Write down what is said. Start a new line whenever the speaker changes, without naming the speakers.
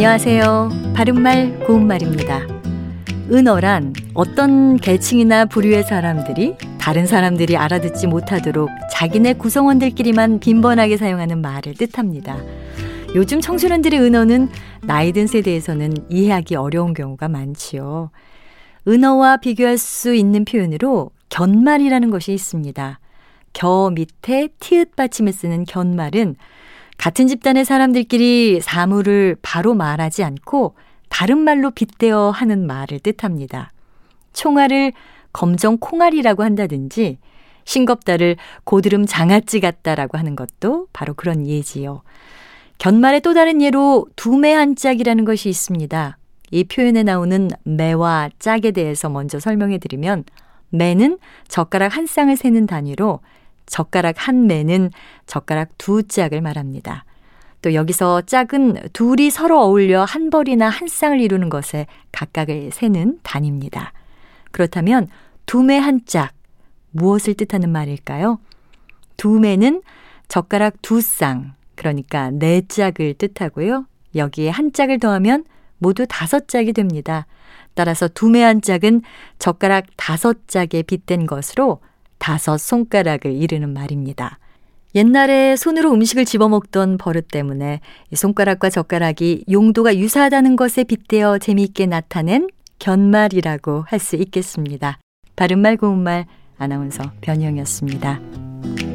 안녕하세요. 바른말 고운말입니다. 은어란 어떤 계층이나 부류의 사람들이 다른 사람들이 알아듣지 못하도록 자기네 구성원들끼리만 빈번하게 사용하는 말을 뜻합니다. 요즘 청소년들의 은어는 나이 든 세대에서는 이해하기 어려운 경우가 많지요. 은어와 비교할 수 있는 표현으로 견말이라는 것이 있습니다. 겨 밑에 티읕 받침에 쓰는 견말은 같은 집단의 사람들끼리 사물을 바로 말하지 않고 다른 말로 빗대어 하는 말을 뜻합니다. 총알을 검정 콩알이라고 한다든지 싱겁다를 고드름 장아찌 같다라고 하는 것도 바로 그런 예지요. 견말의 또 다른 예로 두매 한 짝이라는 것이 있습니다. 이 표현에 나오는 매와 짝에 대해서 먼저 설명해 드리면 매는 젓가락 한 쌍을 세는 단위로 젓가락 한 매는 젓가락 두 짝을 말합니다. 또 여기서 짝은 둘이 서로 어울려 한 벌이나 한 쌍을 이루는 것에 각각을 세는 단위입니다. 그렇다면 두매 한 짝, 무엇을 뜻하는 말일까요? 두매는 젓가락 두 쌍, 그러니까 네 짝을 뜻하고요. 여기에 한 짝을 더하면 모두 다섯 짝이 됩니다. 따라서 두매 한 짝은 젓가락 다섯 짝에 빗댄 것으로 다섯 손가락을 이르는 말입니다. 옛날에 손으로 음식을 집어먹던 버릇 때문에 손가락과 젓가락이 용도가 유사하다는 것에 빗대어 재미있게 나타낸 견말이라고 할 수 있겠습니다. 바른말 고운말 아나운서 변희영이었습니다.